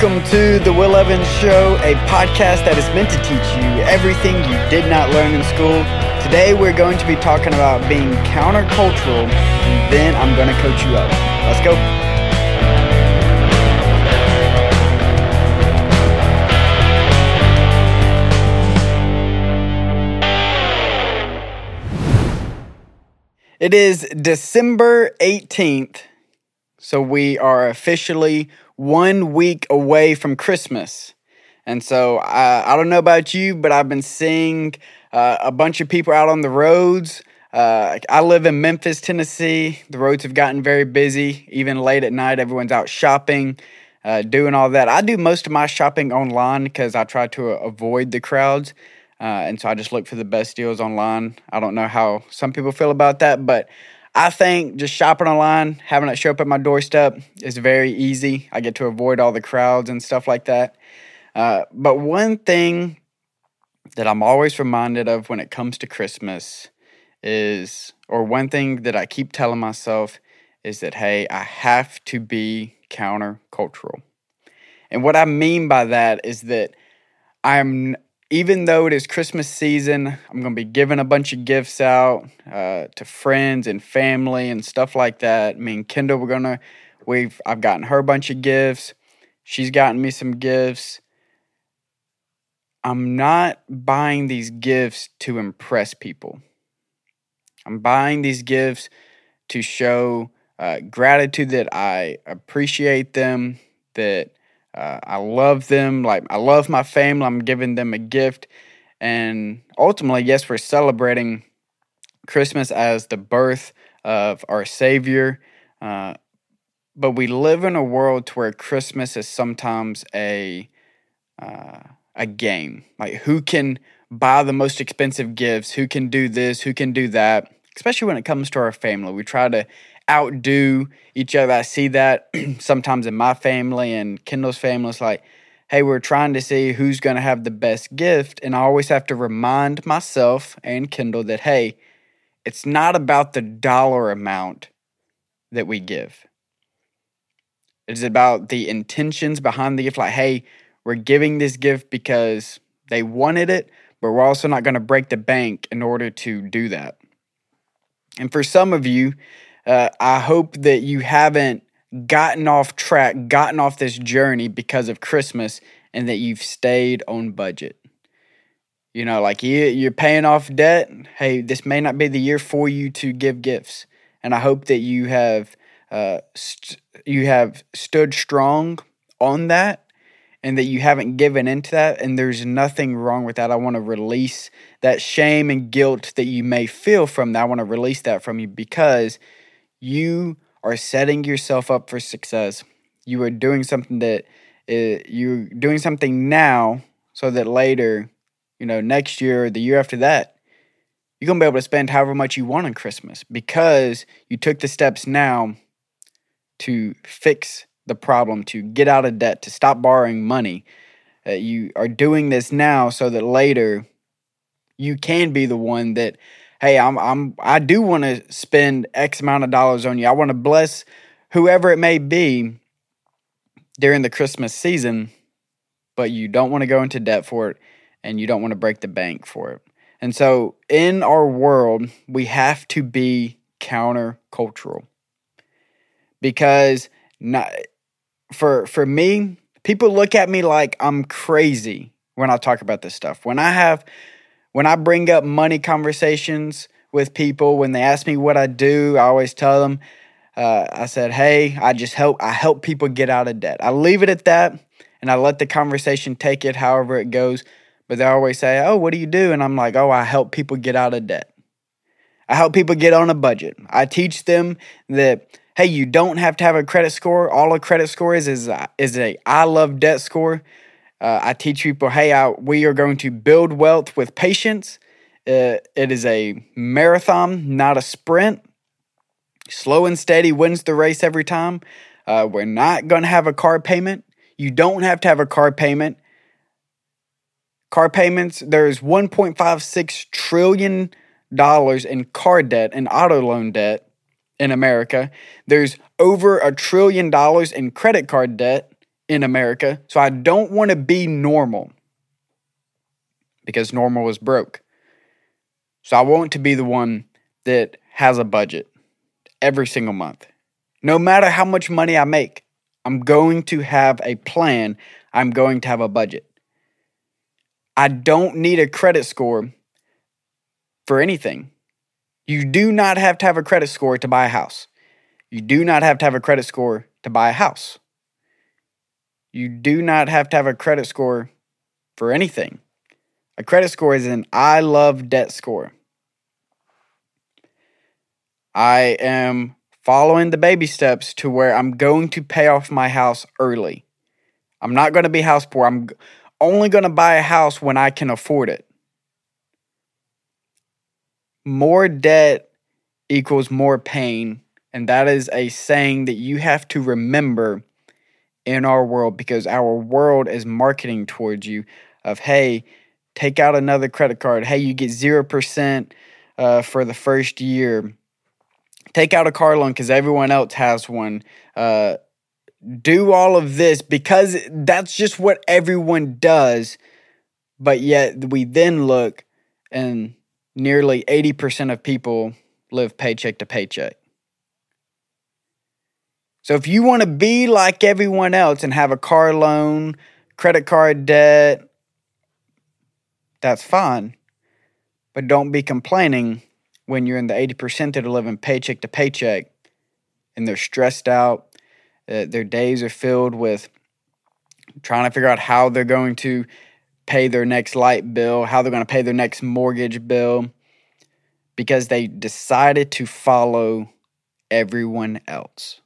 Welcome to the Will Evans Show, a podcast that is meant to teach you everything you did not learn in school. Today we're going to be talking about being countercultural, and then I'm going to coach you up. Let's go. It is December 18th, so we are officially one week away from Christmas. And so I, I don't know about you, but I've been seeing uh, a bunch of people out on the roads. Uh, I live in Memphis, Tennessee. The roads have gotten very busy. Even late at night, everyone's out shopping, uh, doing all that. I do most of my shopping online because I try to avoid the crowds. Uh, and so I just look for the best deals online. I don't know how some people feel about that, but I think just shopping online, having it show up at my doorstep is very easy. I get to avoid all the crowds and stuff like that. Uh, but one thing that I'm always reminded of when it comes to Christmas is, or one thing that I keep telling myself is that, hey, I have to be countercultural. And what I mean by that is that I'm even though it is Christmas season, I'm going to be giving a bunch of gifts out uh, to friends and family and stuff like that. Me and Kendall, we're going to, we've, I've gotten her a bunch of gifts. She's gotten me some gifts. I'm not buying these gifts to impress people. I'm buying these gifts to show uh, gratitude that I appreciate them, that uh, I love them. Like I love my family. I'm giving them a gift, and ultimately, yes, we're celebrating Christmas as the birth of our Savior. Uh, but we live in a world to where Christmas is sometimes a uh, a game. Like who can buy the most expensive gifts? Who can do this? Who can do that? Especially when it comes to our family, we try to outdo each other. I see that sometimes in my family and Kendall's family. It's like, hey, we're trying to see who's going to have the best gift. And I always have to remind myself and Kendall that, hey, it's not about the dollar amount that we give. It's about the intentions behind the gift. Like, hey, we're giving this gift because they wanted it, but we're also not going to break the bank in order to do that. And for some of you, uh, I hope that you haven't gotten off track, gotten off this journey because of Christmas, and that you've stayed on budget. You know, like you, you're paying off debt. Hey, this may not be the year for you to give gifts, and I hope that you have uh, st- you have stood strong on that and that you haven't given into that and there's nothing wrong with that i want to release that shame and guilt that you may feel from that i want to release that from you because you are setting yourself up for success. You are doing something that uh, you're doing something now so that later, you know, next year or the year after that, you're going to be able to spend however much you want on Christmas because you took the steps now to fix the problem, to get out of debt, to stop borrowing money. Uh, you are doing this now so that later you can be the one that hey, I'm I'm I do want to spend X amount of dollars on you. I want to bless whoever it may be during the Christmas season, but you don't want to go into debt for it and you don't want to break the bank for it. And so in our world, we have to be countercultural. Because not for for me, people look at me like I'm crazy when I talk about this stuff. When I have when I bring up money conversations with people, when they ask me what I do, I always tell them, uh, I said, "Hey, I just help. I help people get out of debt. I leave it at that, and I let the conversation take it however it goes." But they always say, "Oh, what do you do?" And I'm like, "Oh, I help people get out of debt. I help people get on a budget. I teach them that." Hey, you don't have to have a credit score. All a credit score is is is a I love debt score. Uh, I teach people, hey, I, we are going to build wealth with patience. Uh, it is a marathon, not a sprint. Slow and steady wins the race every time. Uh, we're not going to have a car payment. You don't have to have a car payment. Car payments, there's $1.56 trillion in car debt and auto loan debt in America. There's over a trillion dollars in credit card debt in America. So I don't want to be normal because normal is broke. So I want to be the one that has a budget every single month. No matter how much money I make, I'm going to have a plan. I'm going to have a budget. I don't need a credit score for anything. You do not have to have a credit score to buy a house. You do not have to have a credit score to buy a house. You do not have to have a credit score for anything. A credit score is an I love debt score. I am following the baby steps to where I'm going to pay off my house early. I'm not going to be house poor. I'm only going to buy a house when I can afford it. More debt equals more pain. And that is a saying that you have to remember in our world because our world is marketing towards you of, hey, take out another credit card. Hey, you get 0% uh, for the first year take out a car loan because everyone else has one. Uh, do all of this because that's just what everyone does. But yet we then look and nearly 80% of people live paycheck to paycheck. So if you want to be like everyone else and have a car loan, credit card debt, that's fine. But don't be complaining when you're in the 80% that are living paycheck to paycheck and they're stressed out. Uh, their days are filled with trying to figure out how they're going to pay their next light bill, how they're going to pay their next mortgage bill, because they decided to follow everyone else.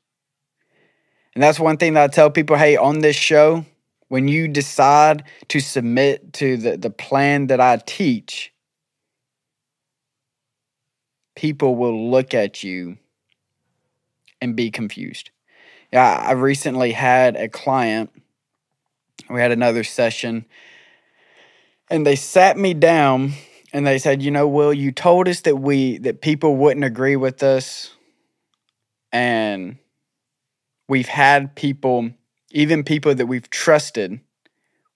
And that's one thing that I tell people hey, on this show, when you decide to submit to the, the plan that I teach, people will look at you and be confused. Yeah, I recently had a client, we had another session, and they sat me down and they said, "You know, Will, you told us that we that people wouldn't agree with us and we've had people, even people that we've trusted,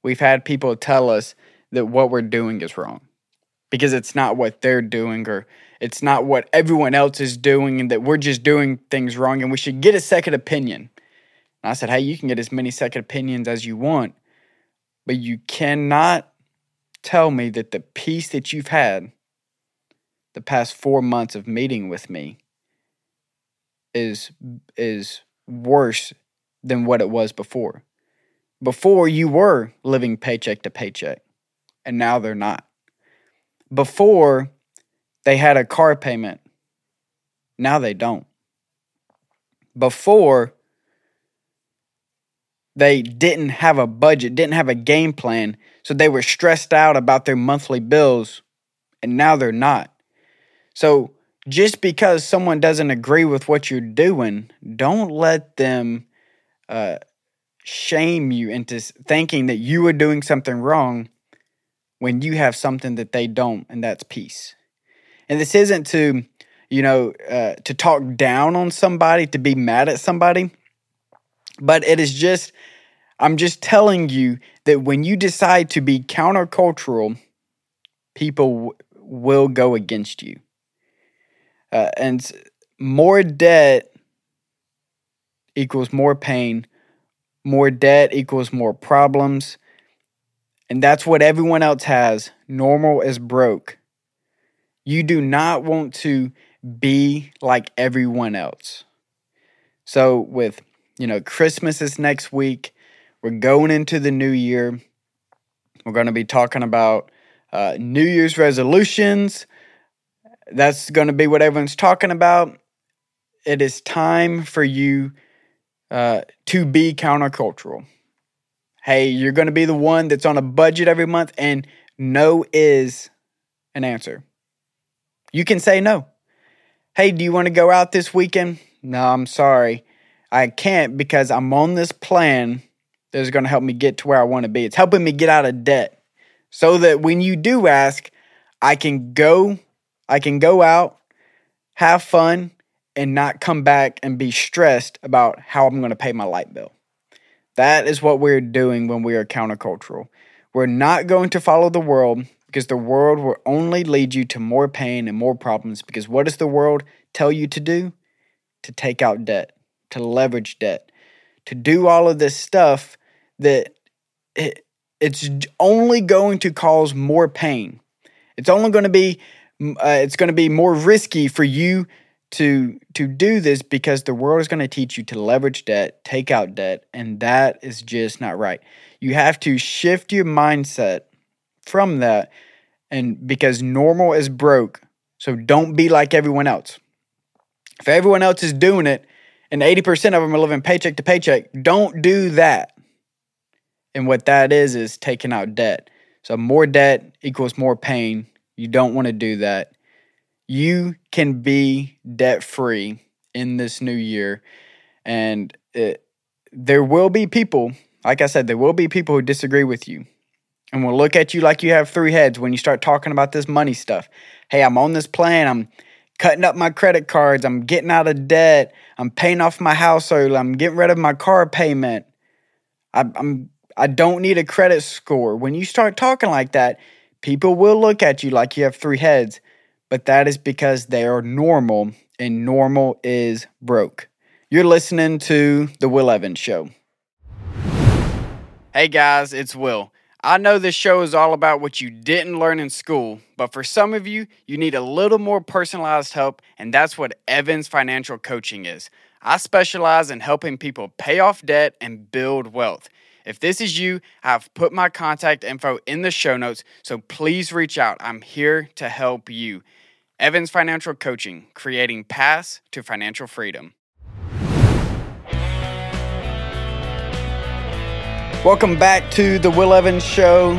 we've had people tell us that what we're doing is wrong because it's not what they're doing or it's not what everyone else is doing and that we're just doing things wrong and we should get a second opinion. And I said, hey, you can get as many second opinions as you want, but you cannot tell me that the peace that you've had the past four months of meeting with me is is worse than what it was before. Before you were living paycheck to paycheck, and now they're not. Before they had a car payment. Now they don't. Before, they didn't have a budget, didn't have a game plan, so they were stressed out about their monthly bills, and now they're not. So, just because someone doesn't agree with what you're doing, don't let them uh, shame you into thinking that you are doing something wrong when you have something that they don't, and that's peace. And this isn't to, you know, uh, to talk down on somebody, to be mad at somebody, but it is just, I'm just telling you that when you decide to be countercultural, people w- will go against you. Uh, and more debt equals more pain, more debt equals more problems. And that's what everyone else has. Normal is broke. You do not want to be like everyone else. So, with, you know, Christmas is next week, we're going into the new year. We're going to be talking about uh, New Year's resolutions. That's going to be what everyone's talking about. It is time for you uh, to be countercultural. Hey, you're going to be the one that's on a budget every month, and no is an answer. You can say no. Hey, do you want to go out this weekend? No, I'm sorry. I can't because I'm on this plan that's going to help me get to where I want to be. It's helping me get out of debt so that when you do ask, I can go I can go out, have fun and not come back and be stressed about how I'm going to pay my light bill. That is what we're doing when we are countercultural. We're not going to follow the world because the world will only lead you to more pain and more problems. Because what does the world tell you to do? To take out debt, to leverage debt, to do all of this stuff that it, it's only going to cause more pain. It's only going to be uh, it's going to be more risky for you to to do this because the world is going to teach you to leverage debt, take out debt, and that is just not right. You have to shift your mindset from that and because normal is broke. So don't be like everyone else. If everyone else is doing it and 80% of them are living paycheck to paycheck, don't do that. And what that is is taking out debt. So more debt equals more pain. You don't want to do that. You can be debt free in this new year. And it, there will be people, like I said, there will be people who disagree with you and will look at you like you have three heads when you start talking about this money stuff. Hey, I'm on this plan. I'm cutting up my credit cards. I'm getting out of debt. I'm paying off my house early. I'm getting rid of my car payment. I, I'm I don't need a credit score. When you start talking like that, people will look at you like you have three heads, but that is because they are normal, and normal is broke. You're listening to The Will Evans Show. Hey guys, it's Will. I know this show is all about what you didn't learn in school, but for some of you, you need a little more personalized help, and that's what Evans Financial Coaching is. I specialize in helping people pay off debt and build wealth. If this is you, I've put my contact info in the show notes, so please reach out. I'm here to help you. Evans Financial Coaching, creating paths to financial freedom. Welcome back to the Will Evans Show.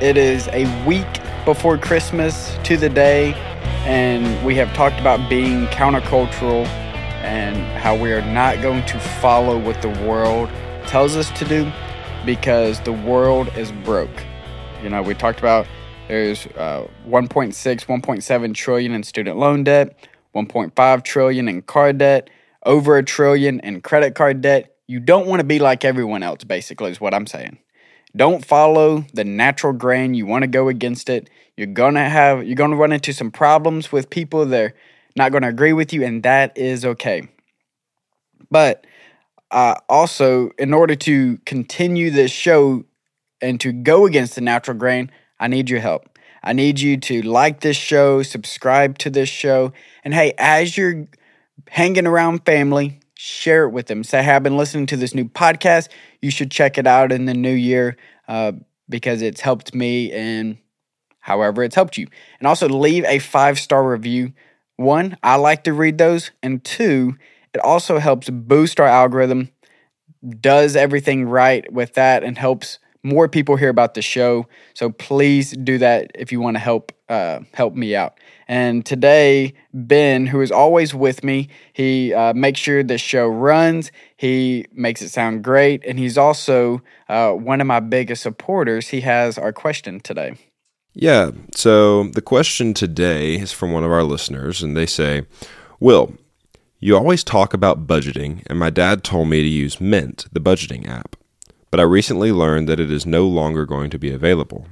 It is a week before Christmas to the day, and we have talked about being countercultural and how we are not going to follow what the world tells us to do because the world is broke. You know, we talked about there's uh, 1.6, 1.7 trillion in student loan debt, 1.5 trillion in car debt, over a trillion in credit card debt you don't want to be like everyone else, basically, is what I'm saying. Don't follow the natural grain. You want to go against it. You're gonna have you're gonna run into some problems with people that are not gonna agree with you, and that is okay. But also, in order to continue this show and to go against the natural grain, I need your help. I need you to like this show, subscribe to this show, and hey, as you're hanging around family, share it with them. Say, hey, I've been listening to this new podcast. You should check it out in the new year uh, because it's helped me and however it's helped you. And also leave a five star review. One, I like to read those. And two, it also helps boost our algorithm, does everything right with that, and helps more people hear about the show. So please do that if you want to help uh, help me out. And today, Ben, who is always with me, he uh, makes sure the show runs. He makes it sound great, and he's also uh, one of my biggest supporters. He has our question today. Yeah. So the question today is from one of our listeners, and they say, "Will." You always talk about budgeting, and my dad told me to use Mint, the budgeting app but I recently learned that it is no longer going to be available.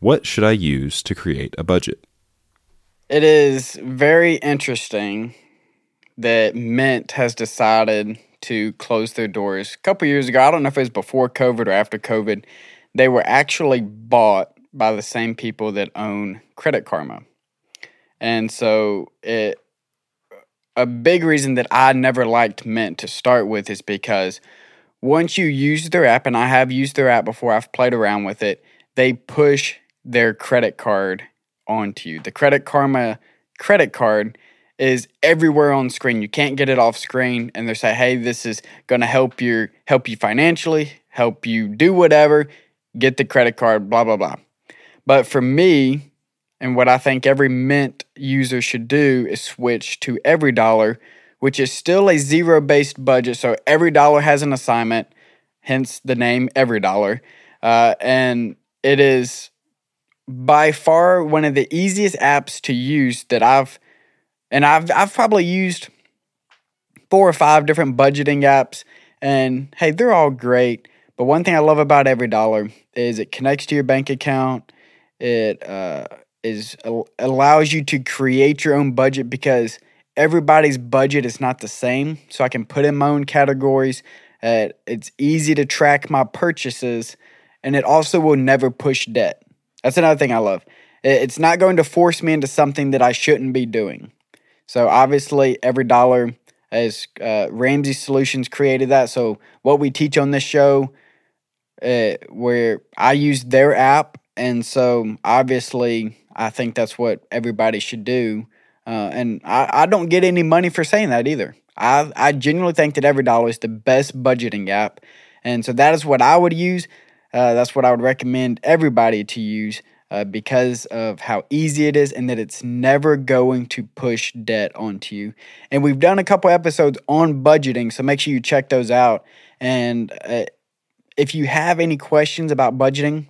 What should I use to create a budget? It is very interesting that Mint has decided to close their doors. A couple years ago, I don't know if it was before COVID or after COVID, they were actually bought by the same people that own Credit Karma. And so it a big reason that I never liked Mint to start with is because once you use their app, and I have used their app before, I've played around with it, they push their credit card onto you. The Credit Karma credit card is everywhere on screen. You can't get it off screen, and they say, "Hey, this is going to help you help you financially, help you do whatever. Get the credit card." Blah blah blah. But for me, and what I think every Mint user should do is switch to EveryDollar, which is still a zero based budget. So every dollar has an assignment, hence the name EveryDollar. Uh, and it is by far one of the easiest apps to use that I've, and I've, I've probably used four or five different budgeting apps. And hey, they're all great. But one thing I love about EveryDollar is it connects to your bank account. It uh, is allows you to create your own budget because everybody's budget is not the same. So I can put in my own categories. Uh, it's easy to track my purchases, and it also will never push debt. That's another thing I love. It's not going to force me into something that I shouldn't be doing. So obviously, EveryDollar as uh, Ramsey Solutions created that. So what we teach on this show, uh, where I use their app, and so obviously I think that's what everybody should do. Uh, and I, I don't get any money for saying that either. I I genuinely think that EveryDollar is the best budgeting app, and so that is what I would use. Uh, that's what I would recommend everybody to use uh, because of how easy it is and that it's never going to push debt onto you. And we've done a couple episodes on budgeting, so make sure you check those out. And uh, if you have any questions about budgeting,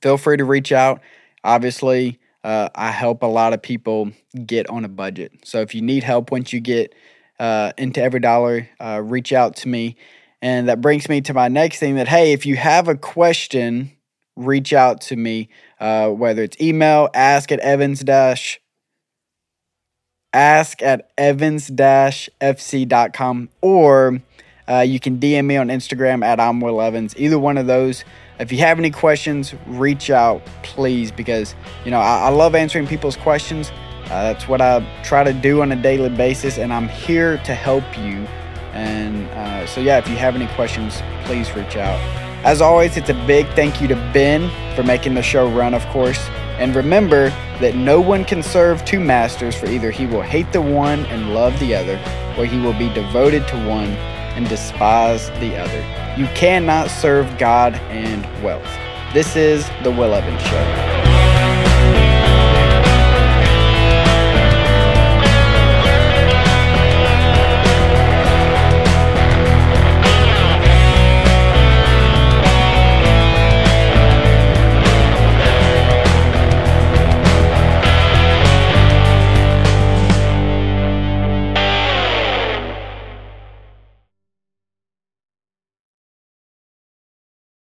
feel free to reach out. Obviously, uh, I help a lot of people get on a budget. So if you need help once you get uh, into EveryDollar, uh, reach out to me. And that brings me to my next thing that, hey, if you have a question, reach out to me, uh, whether it's email, ask at evans dash ask at evans fc.com or uh, you can DM me on Instagram at I'm Will Evans. Either one of those. If you have any questions, reach out, please, because you know I, I love answering people's questions. Uh, that's what I try to do on a daily basis, and I'm here to help you. And uh, so, yeah, if you have any questions, please reach out. As always, it's a big thank you to Ben for making the show run, of course. And remember that no one can serve two masters, for either he will hate the one and love the other, or he will be devoted to one and despise the other. You cannot serve God and wealth. This is The Will Evans Show.